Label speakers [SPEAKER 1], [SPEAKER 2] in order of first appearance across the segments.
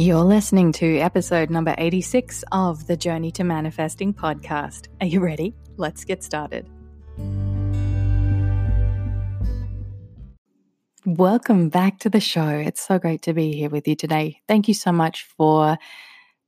[SPEAKER 1] You're listening to episode number 86 of the Journey to Manifesting podcast. Are you ready? Let's get started. Welcome back to the show. It's so great to be here with you today. Thank you so much for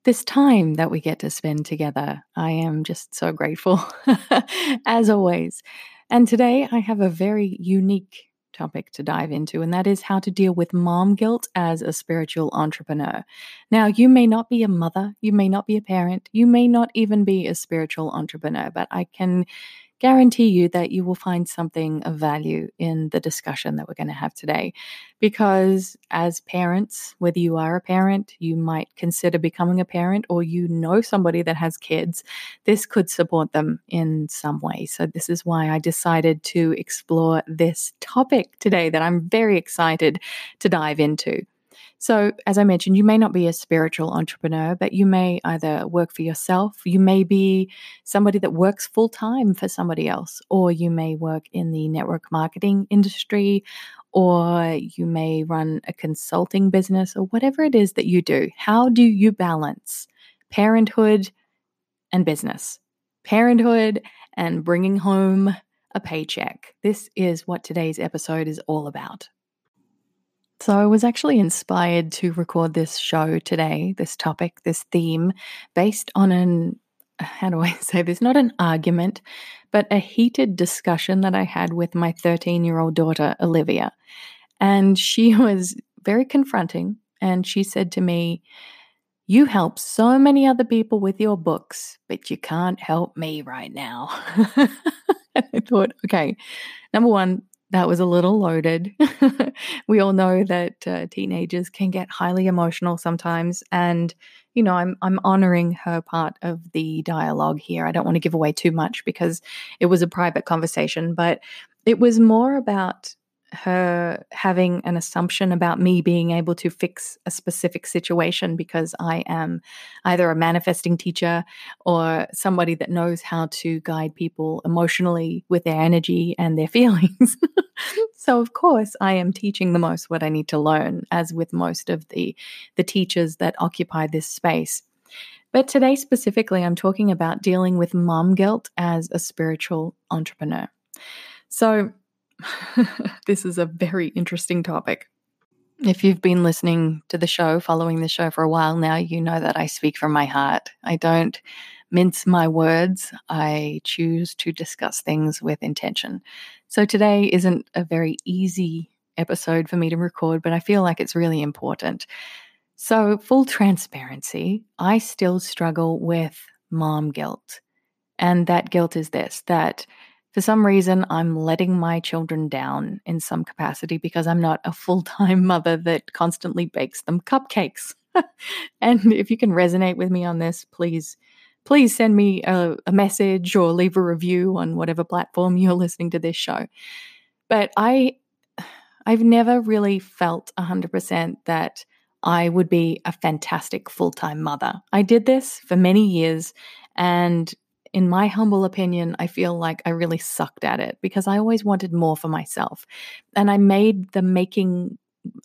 [SPEAKER 1] this time that we get to spend together. I am just so grateful, as always. And today I have a very unique topic to dive into, and that is how to deal with mom guilt as a spiritual entrepreneur. Now, you may not be a mother, you may not be a parent, you may not even be a spiritual entrepreneur, but I can guarantee you that you will find something of value in the discussion that we're going to have today. Because as parents, whether you are a parent, you might consider becoming a parent, or you know somebody that has kids, this could support them in some way. So, this is why I decided to explore this topic today that I'm very excited to dive into. So, as I mentioned, you may not be a spiritual entrepreneur, but you may either work for yourself, you may be somebody that works full time for somebody else, or you may work in the network marketing industry, or you may run a consulting business, or whatever it is that you do. How do you balance parenthood and business? Parenthood and bringing home a paycheck. This is what today's episode is all about. So I was actually inspired to record this show today, this topic, this theme, based on an, how do I say this? Not an argument, but a heated discussion that I had with my 13 year old daughter, Olivia. And she was very confronting. And she said to me, You help so many other people with your books, but you can't help me right now. I thought, okay, number one, that was a little loaded. we all know that uh, teenagers can get highly emotional sometimes, and you know, I'm I'm honoring her part of the dialogue here. I don't want to give away too much because it was a private conversation, but it was more about her having an assumption about me being able to fix a specific situation because I am either a manifesting teacher or somebody that knows how to guide people emotionally with their energy and their feelings. so of course I am teaching the most what I need to learn as with most of the the teachers that occupy this space. But today specifically I'm talking about dealing with mom guilt as a spiritual entrepreneur. So this is a very interesting topic. If you've been listening to the show, following the show for a while now, you know that I speak from my heart. I don't mince my words. I choose to discuss things with intention. So today isn't a very easy episode for me to record, but I feel like it's really important. So, full transparency, I still struggle with mom guilt. And that guilt is this that for some reason, I'm letting my children down in some capacity because I'm not a full time mother that constantly bakes them cupcakes. and if you can resonate with me on this, please, please send me a, a, message or leave a review on whatever platform you're listening to this show. But I, I've never really felt 100% that I would be a fantastic full time mother. I did this for many years and in my humble opinion, I feel like I really sucked at it because I always wanted more for myself. And I made the making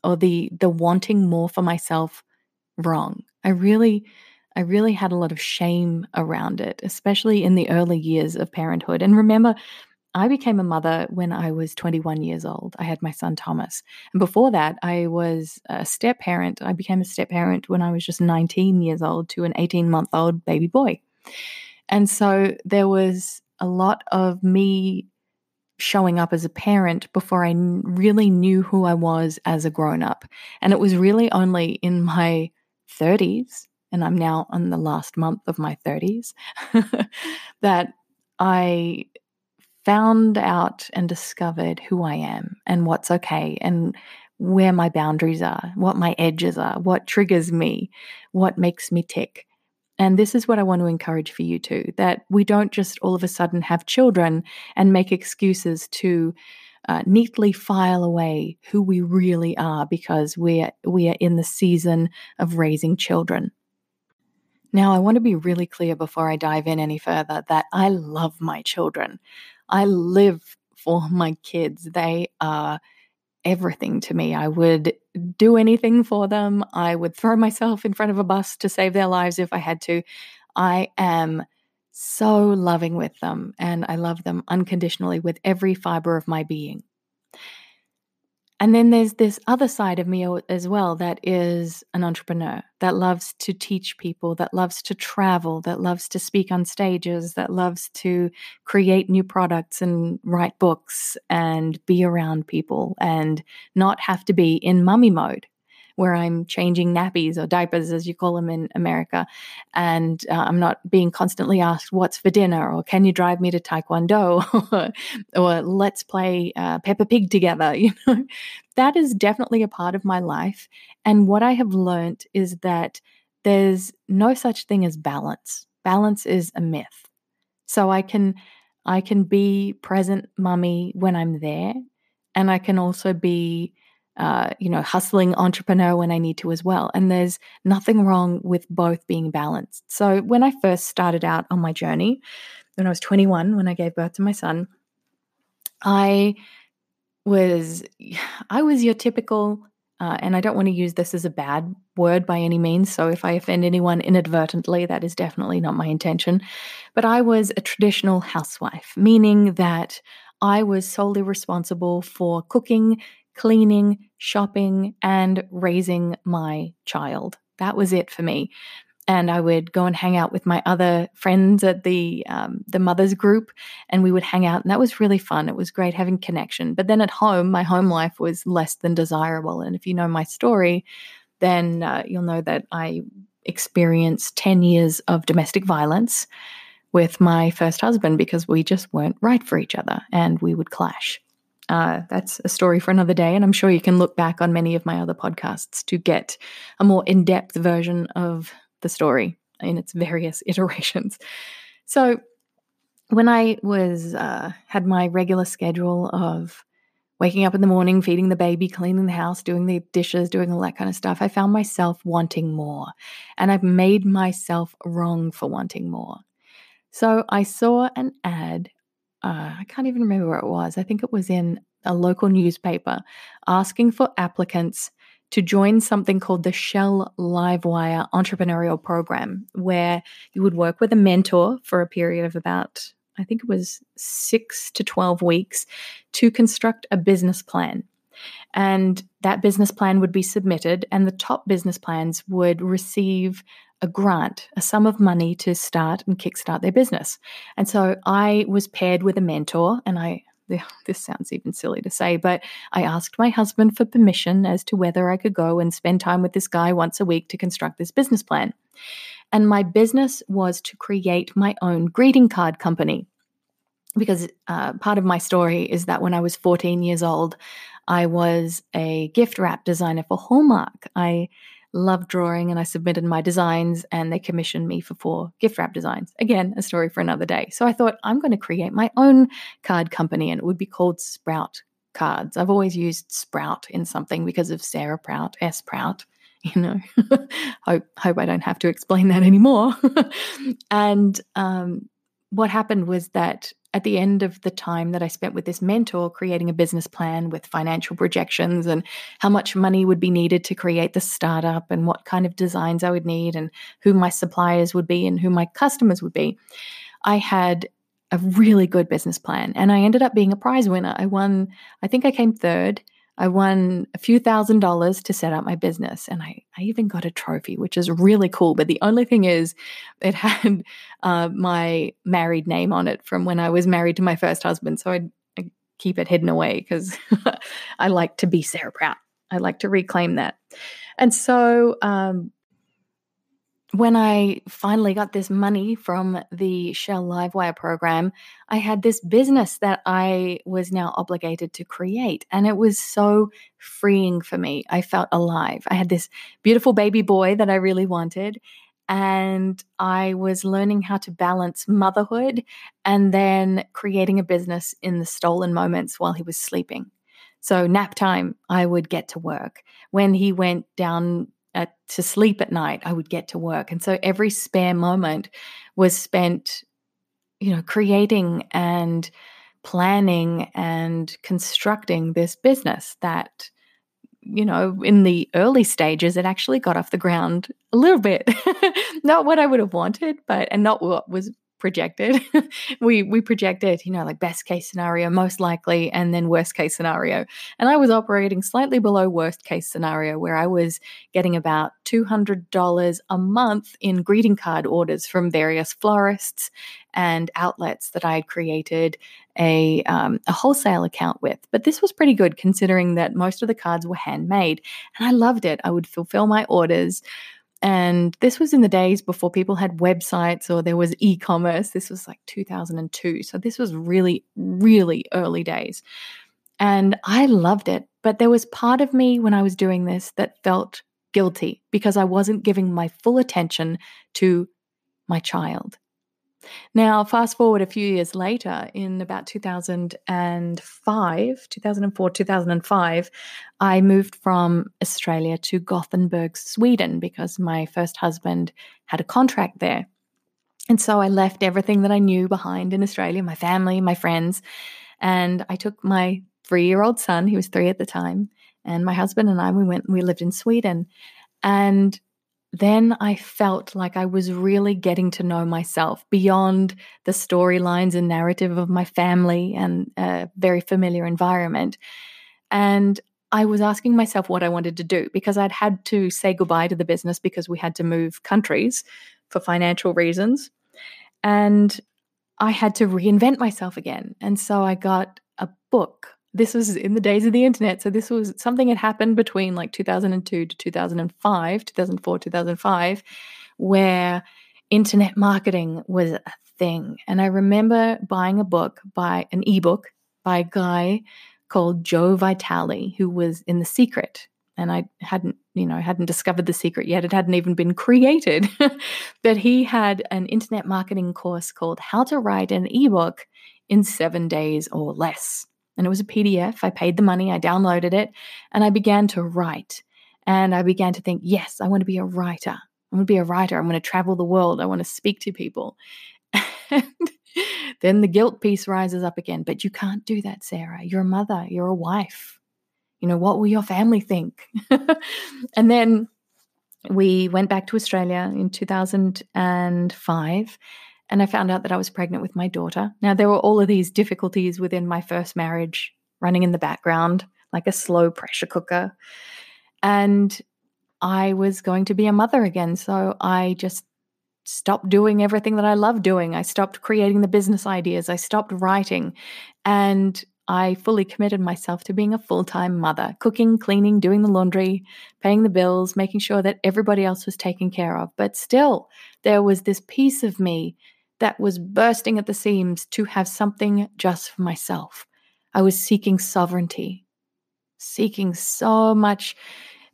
[SPEAKER 1] or the the wanting more for myself wrong. I really I really had a lot of shame around it, especially in the early years of parenthood. And remember, I became a mother when I was 21 years old. I had my son Thomas. And before that, I was a step parent. I became a step parent when I was just 19 years old to an 18 month old baby boy. And so there was a lot of me showing up as a parent before I really knew who I was as a grown up. And it was really only in my 30s, and I'm now on the last month of my 30s, that I found out and discovered who I am and what's okay and where my boundaries are, what my edges are, what triggers me, what makes me tick. And this is what I want to encourage for you too that we don't just all of a sudden have children and make excuses to uh, neatly file away who we really are because we're, we are in the season of raising children. Now, I want to be really clear before I dive in any further that I love my children. I live for my kids. They are everything to me. I would do anything for them. I would throw myself in front of a bus to save their lives if I had to. I am so loving with them and I love them unconditionally with every fiber of my being. And then there's this other side of me as well that is an entrepreneur that loves to teach people, that loves to travel, that loves to speak on stages, that loves to create new products and write books and be around people and not have to be in mummy mode where I'm changing nappies or diapers, as you call them in America, and uh, I'm not being constantly asked what's for dinner or can you drive me to Taekwondo or, let's play uh, Peppa Pig together. You know, that is definitely a part of my life. And what I have learned is that there's no such thing as balance. Balance is a myth. So I can I can be present mummy when I'm there, and I can also be uh, you know, hustling entrepreneur when I need to as well. And there's nothing wrong with both being balanced. So when I first started out on my journey, when I was 21, when I gave birth to my son, I was I was your typical uh, and I don't want to use this as a bad word by any means. So if I offend anyone inadvertently, that is definitely not my intention. But I was a traditional housewife, meaning that I was solely responsible for cooking, cleaning, shopping, and raising my child. That was it for me. And I would go and hang out with my other friends at the um, the mothers group, and we would hang out, and that was really fun. It was great having connection. But then at home, my home life was less than desirable. And if you know my story, then uh, you'll know that I experienced ten years of domestic violence with my first husband because we just weren't right for each other, and we would clash. Uh, that's a story for another day. And I'm sure you can look back on many of my other podcasts to get a more in depth version of the story in its various iterations. So, when I was uh, had my regular schedule of waking up in the morning, feeding the baby, cleaning the house, doing the dishes, doing all that kind of stuff, I found myself wanting more. And I've made myself wrong for wanting more. So I saw an ad uh, I can't even remember where it was. I think it was in a local newspaper asking for applicants to join something called the Shell Livewire Entrepreneurial Program, where you would work with a mentor for a period of about, I think it was six to 12 weeks to construct a business plan. And that business plan would be submitted, and the top business plans would receive a grant, a sum of money to start and kickstart their business. And so I was paired with a mentor, and I this sounds even silly to say, but I asked my husband for permission as to whether I could go and spend time with this guy once a week to construct this business plan. And my business was to create my own greeting card company. Because uh, part of my story is that when I was 14 years old, I was a gift wrap designer for Hallmark. I loved drawing and I submitted my designs and they commissioned me for four gift wrap designs. Again, a story for another day. So I thought I'm going to create my own card company and it would be called Sprout Cards. I've always used Sprout in something because of Sarah Prout, S Prout. You know, hope hope I don't have to explain that anymore. and um, what happened was that at the end of the time that I spent with this mentor, creating a business plan with financial projections and how much money would be needed to create the startup and what kind of designs I would need and who my suppliers would be and who my customers would be, I had a really good business plan. And I ended up being a prize winner. I won, I think I came third I won a few thousand dollars to set up my business. And I, I even got a trophy, which is really cool. But the only thing is, it had uh, my married name on it from when I was married to my first husband. So I, I keep it hidden away because I like to be Sarah Prout. I like to reclaim that. And so um, when I finally got this money from the Shell Livewire program, I had this business that I was now obligated to create. And it was so freeing for me. I felt alive. I had this beautiful baby boy that I really wanted. And I was learning how to balance motherhood and then creating a business in the stolen moments while he was sleeping. So, nap time, I would get to work. When he went down at, to sleep at night, I would get to work. And so every spare moment was spent, you know, creating and planning and constructing this business that you know, in the early stages, it actually got off the ground a little bit. not what I would have wanted, but and not what was projected. we we projected, you know, like best case scenario, most likely, and then worst case scenario. And I was operating slightly below worst case scenario, where I was getting about two hundred dollars a month in greeting card orders from various florists and outlets that I had created a um, a wholesale account with. But this was pretty good considering that most of the cards were handmade, and I loved it. I would fulfill my orders and this was in the days before people had websites or there was e commerce. This was like 2002. So this was really, really early days. And I loved it. But there was part of me when I was doing this that felt guilty because I wasn't giving my full attention to my child. Now, fast forward a few years later, in about 2005, 2004, 2005, I moved from Australia to Gothenburg, Sweden, because my first husband had a contract there. And so I left everything that I knew behind in Australia my family, my friends, and I took my three year old son, he was three at the time, and my husband and I, we went, we lived in Sweden. And then I felt like I was really getting to know myself beyond the storylines and narrative of my family and a very familiar environment. And I was asking myself what I wanted to do because I'd had to say goodbye to the business because we had to move countries for financial reasons. And I had to reinvent myself again. And so I got a book this was in the days of the internet. So this was something had happened between like 2002 to 2005, 2004, 2005, where internet marketing was a thing. And I remember buying a book by an ebook by a guy called Joe Vitale, who was in The Secret. And I hadn't, you know, hadn't discovered the secret yet. It hadn't even been created. but he had an internet marketing course called How to Write an Ebook in Seven Days or Less and it was a PDF. I paid the money, I downloaded it, and I began to write. And I began to think, yes, I want to be a writer. I want to be a writer. I want to travel the world. I want to speak to people. Then the guilt piece rises up again. But you can't do that, Sarah. You're a mother, you're a wife. You know, what will your family think? and then we went back to Australia in 2005 and I found out that I was pregnant with my daughter. Now, there were all of these difficulties within my first marriage running in the background, like a slow pressure cooker. And I was going to be a mother again. So I just stopped doing everything that I love doing. I stopped creating the business ideas. I stopped writing. And I fully committed myself to being a full time mother, cooking, cleaning, doing the laundry, paying the bills, making sure that everybody else was taken care of. But still, there was this piece of me that was bursting at the seams to have something just for myself. I was seeking sovereignty, seeking so much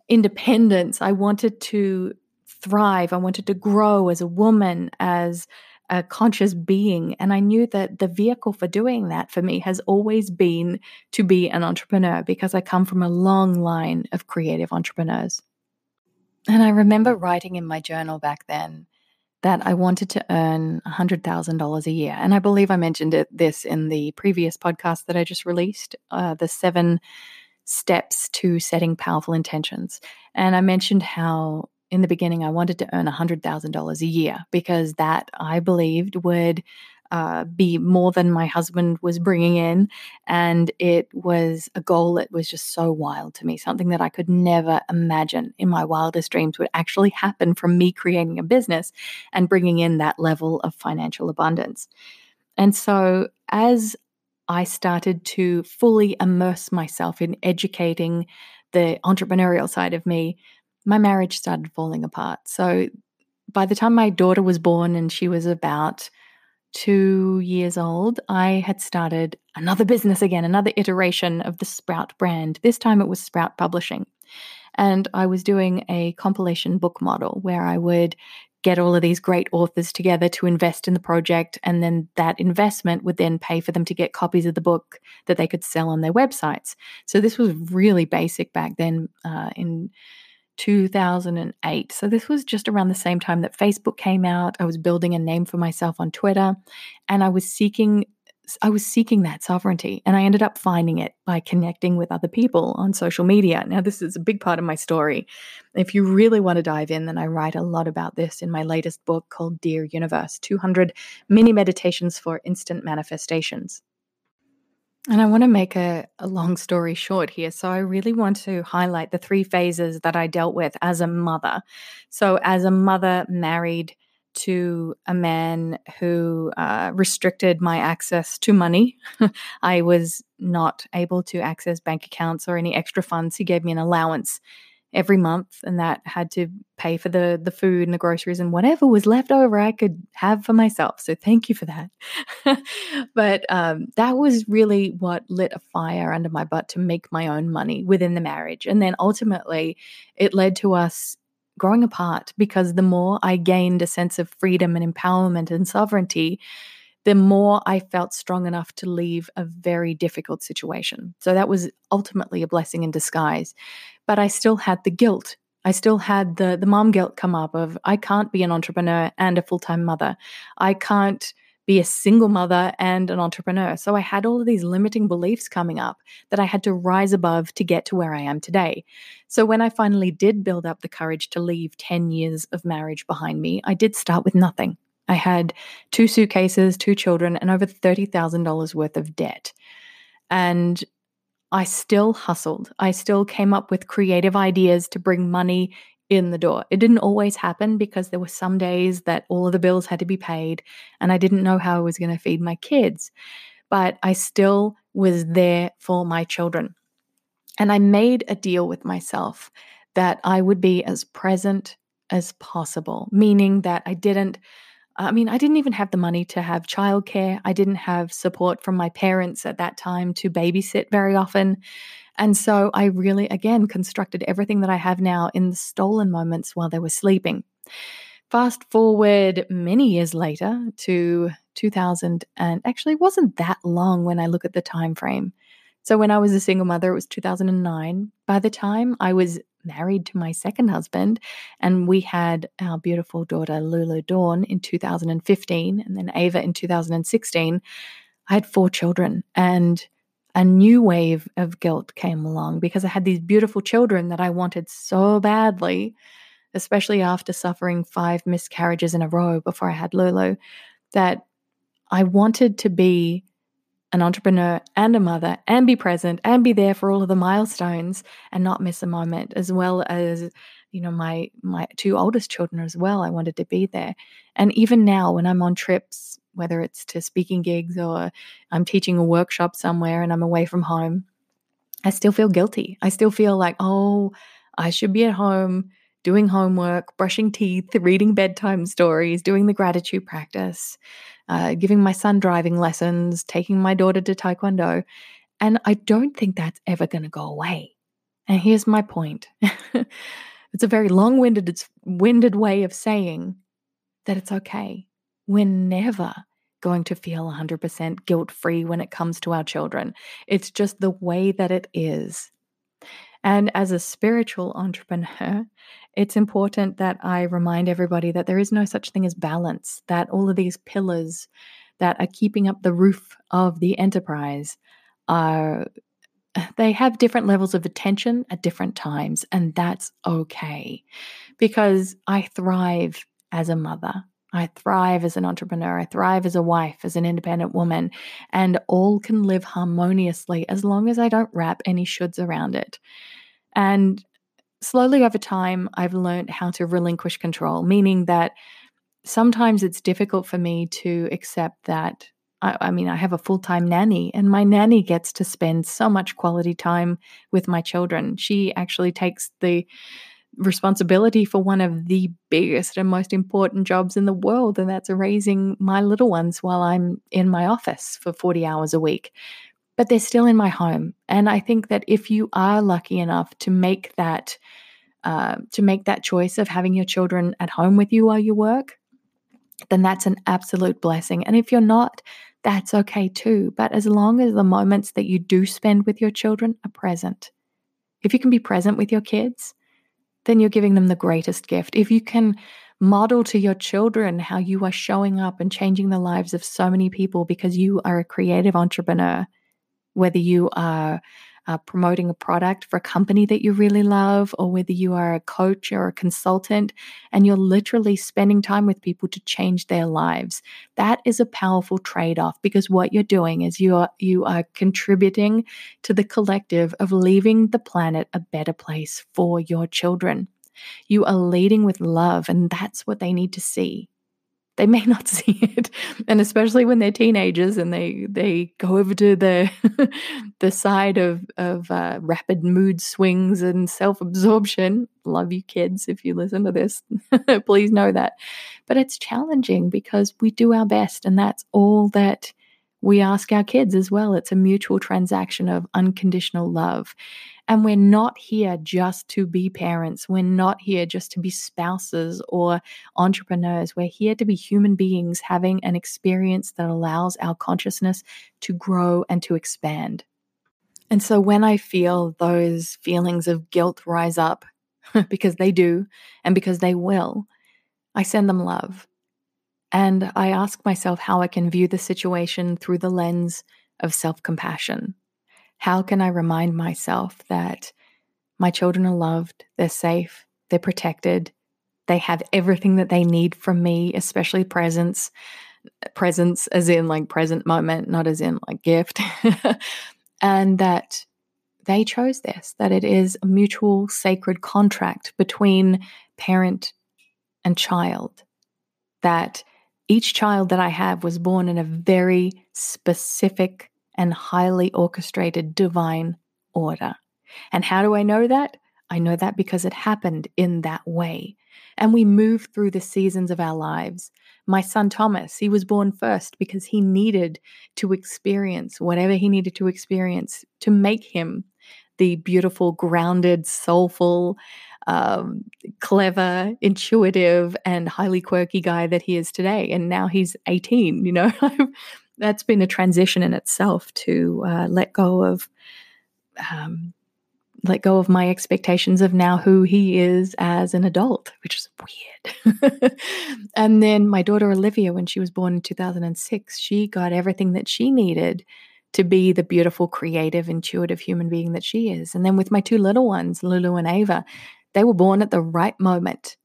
[SPEAKER 1] independence. I wanted to thrive. I wanted to grow as a woman, as a conscious being. And I knew that the vehicle for doing that for me has always been to be an entrepreneur because I come from a long line of creative entrepreneurs. And I remember writing in my journal back then that I wanted to earn $100,000 a year. And I believe I mentioned it, this in the previous podcast that I just released uh, the seven steps to setting powerful intentions. And I mentioned how in the beginning I wanted to earn $100,000 a year because that I believed would uh, be more than my husband was bringing in. And it was a goal that was just so wild to me, something that I could never imagine in my wildest dreams would actually happen from me creating a business and bringing in that level of financial abundance. And so, as I started to fully immerse myself in educating the entrepreneurial side of me, my marriage started falling apart. So, by the time my daughter was born and she was about two years old, I had started another business again, another iteration of the Sprout brand. This time it was Sprout Publishing. And I was doing a compilation book model where I would get all of these great authors together to invest in the project. And then that investment would then pay for them to get copies of the book that they could sell on their websites. So this was really basic back then uh, in 2008. So this was just around the same time that Facebook came out. I was building a name for myself on Twitter and I was seeking I was seeking that sovereignty and I ended up finding it by connecting with other people on social media. Now, this is a big part of my story. If you really want to dive in, then I write a lot about this in my latest book called Dear Universe 200 Mini Meditations for Instant Manifestations. And I want to make a, a long story short here. So, I really want to highlight the three phases that I dealt with as a mother. So, as a mother married to a man who uh, restricted my access to money. I was not able to access bank accounts or any extra funds. He gave me an allowance every month, and that had to pay for the the food and the groceries and whatever was left over I could have for myself. So thank you for that. but um, that was really what lit a fire under my butt to make my own money within the marriage, and then ultimately it led to us growing apart because the more I gained a sense of freedom and empowerment and sovereignty, the more I felt strong enough to leave a very difficult situation. So that was ultimately a blessing in disguise. But I still had the guilt. I still had the the mom guilt come up of I can't be an entrepreneur and a full-time mother. I can't be a single mother and an entrepreneur. So I had all of these limiting beliefs coming up that I had to rise above to get to where I am today. So when I finally did build up the courage to leave 10 years of marriage behind me, I did start with nothing. I had two suitcases, two children, and over $30,000 worth of debt. And I still hustled. I still came up with creative ideas to bring money in the door. It didn't always happen because there were some days that all of the bills had to be paid and I didn't know how I was going to feed my kids. But I still was there for my children. And I made a deal with myself that I would be as present as possible, meaning that I didn't. I mean, I didn't even have the money to have childcare. I didn't have support from my parents at that time to babysit very often. And so I really, again, constructed everything that I have now in the stolen moments while they were sleeping. Fast forward many years later to 2000, and actually wasn't that long when I look at the time frame. So when I was a single mother, it was 2009. By the time I was married to my second husband, and we had our beautiful daughter Lulu Dawn in 2015, and then Ava in 2016. I had four children, and a new wave of guilt came along because I had these beautiful children that I wanted so badly, especially after suffering five miscarriages in a row before I had Lulu, that I wanted to be an entrepreneur and a mother and be present and be there for all of the milestones and not miss a moment as well as you know my my two oldest children as well. I wanted to be there. And even now when i'm on trips whether it's to speaking gigs or I'm teaching a workshop somewhere and I'm away from home, I still feel guilty. I still feel like, oh, I should be at home doing homework, brushing teeth, reading bedtime stories, doing the gratitude practice, uh, giving my son driving lessons, taking my daughter to Taekwondo. And I don't think that's ever going to go away. And here's my point it's a very long winded way of saying that it's okay. We're never going to feel 100% guilt free when it comes to our children. It's just the way that it is. And as a spiritual entrepreneur, it's important that I remind everybody that there is no such thing as balance, that all of these pillars that are keeping up the roof of the enterprise are they have different levels of attention at different times and that's okay because I thrive as a mother. I thrive as an entrepreneur. I thrive as a wife, as an independent woman, and all can live harmoniously as long as I don't wrap any shoulds around it. And slowly over time, I've learned how to relinquish control, meaning that sometimes it's difficult for me to accept that. I, I mean, I have a full time nanny, and my nanny gets to spend so much quality time with my children. She actually takes the responsibility for one of the biggest and most important jobs in the world, and that's raising my little ones while I'm in my office for 40 hours a week. But they're still in my home. And I think that if you are lucky enough to make that uh, to make that choice of having your children at home with you while you work, then that's an absolute blessing. And if you're not, that's okay too. But as long as the moments that you do spend with your children are present, if you can be present with your kids, then you're giving them the greatest gift. If you can Model to your children how you are showing up and changing the lives of so many people because you are a creative entrepreneur, whether you are uh, promoting a product for a company that you really love, or whether you are a coach or a consultant and you're literally spending time with people to change their lives. That is a powerful trade off because what you're doing is you are, you are contributing to the collective of leaving the planet a better place for your children. You are leading with love, and that's what they need to see they may not see it. And especially when they're teenagers and they they go over to the the side of of uh, rapid mood swings and self-absorption. Love you kids if you listen to this. Please know that. But it's challenging because we do our best and that's all that we ask our kids as well. It's a mutual transaction of unconditional love and we're not here just to be parents. We're not here just to be spouses or entrepreneurs. We're here to be human beings having an experience that allows our consciousness to grow and to expand. And so when I feel those feelings of guilt rise up, because they do and because they will, I send them love. And I ask myself how I can view the situation through the lens of self compassion. How can I remind myself that my children are loved, they're safe, they're protected, they have everything that they need from me, especially presence, presence as in like present moment, not as in like gift, and that they chose this, that it is a mutual sacred contract between parent and child, that each child that I have was born in a very specific and highly orchestrated divine order. And how do I know that? I know that because it happened in that way. And we move through the seasons of our lives. My son Thomas, he was born first because he needed to experience whatever he needed to experience to make him the beautiful, grounded, soulful, um, clever, intuitive, and highly quirky guy that he is today. And now he's 18, you know, that's been a transition in itself to uh, let go of um, let go of my expectations of now who he is as an adult, which is weird. and then my daughter Olivia, when she was born in 2006, she got everything that she needed to be the beautiful, creative, intuitive human being that she is. And then with my two little ones, Lulu and Ava, they were born at the right moment,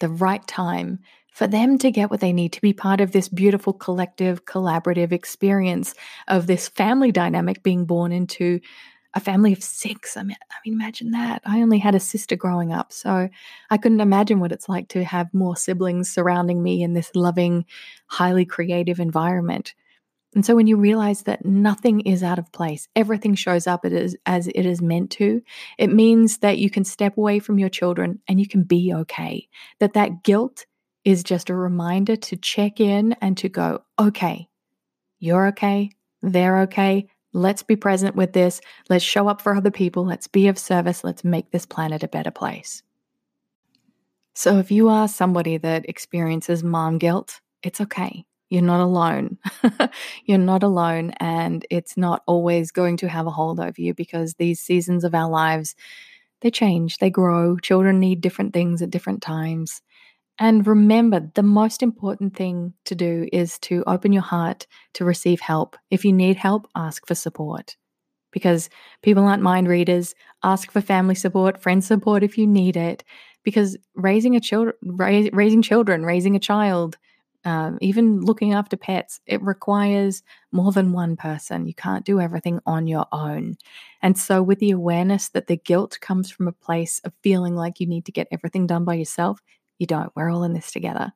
[SPEAKER 1] the right time for them to get what they need to be part of this beautiful collective collaborative experience of this family dynamic being born into a family of six. I mean, I mean, imagine that. I only had a sister growing up, so I couldn't imagine what it's like to have more siblings surrounding me in this loving, highly creative environment. And so when you realize that nothing is out of place, everything shows up as, as it is meant to, it means that you can step away from your children and you can be okay. That that guilt is just a reminder to check in and to go, okay, you're okay, they're okay. Let's be present with this. Let's show up for other people. Let's be of service. Let's make this planet a better place. So, if you are somebody that experiences mom guilt, it's okay. You're not alone. You're not alone. And it's not always going to have a hold over you because these seasons of our lives, they change, they grow. Children need different things at different times. And remember, the most important thing to do is to open your heart to receive help. If you need help, ask for support because people aren't mind readers. Ask for family support, friend support if you need it. Because raising a child, raising children, raising a child, um, even looking after pets, it requires more than one person. You can't do everything on your own. And so, with the awareness that the guilt comes from a place of feeling like you need to get everything done by yourself, you don't. We're all in this together.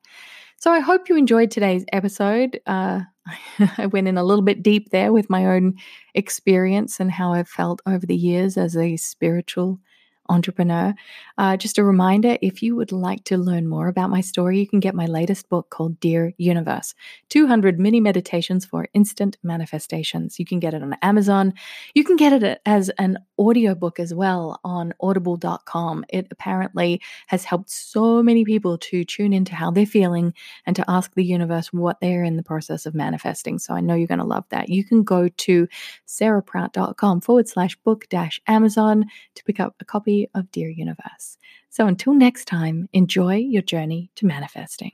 [SPEAKER 1] So I hope you enjoyed today's episode. Uh, I went in a little bit deep there with my own experience and how I've felt over the years as a spiritual entrepreneur. Uh, just a reminder if you would like to learn more about my story, you can get my latest book called Dear Universe 200 Mini Meditations for Instant Manifestations. You can get it on Amazon. You can get it as an audiobook as well on audible.com. It apparently has helped so many people to tune into how they're feeling and to ask the universe what they're in the process of manifesting. So I know you're going to love that. You can go to sarahprout.com forward slash book dash Amazon to pick up a copy of Dear Universe. So until next time, enjoy your journey to manifesting.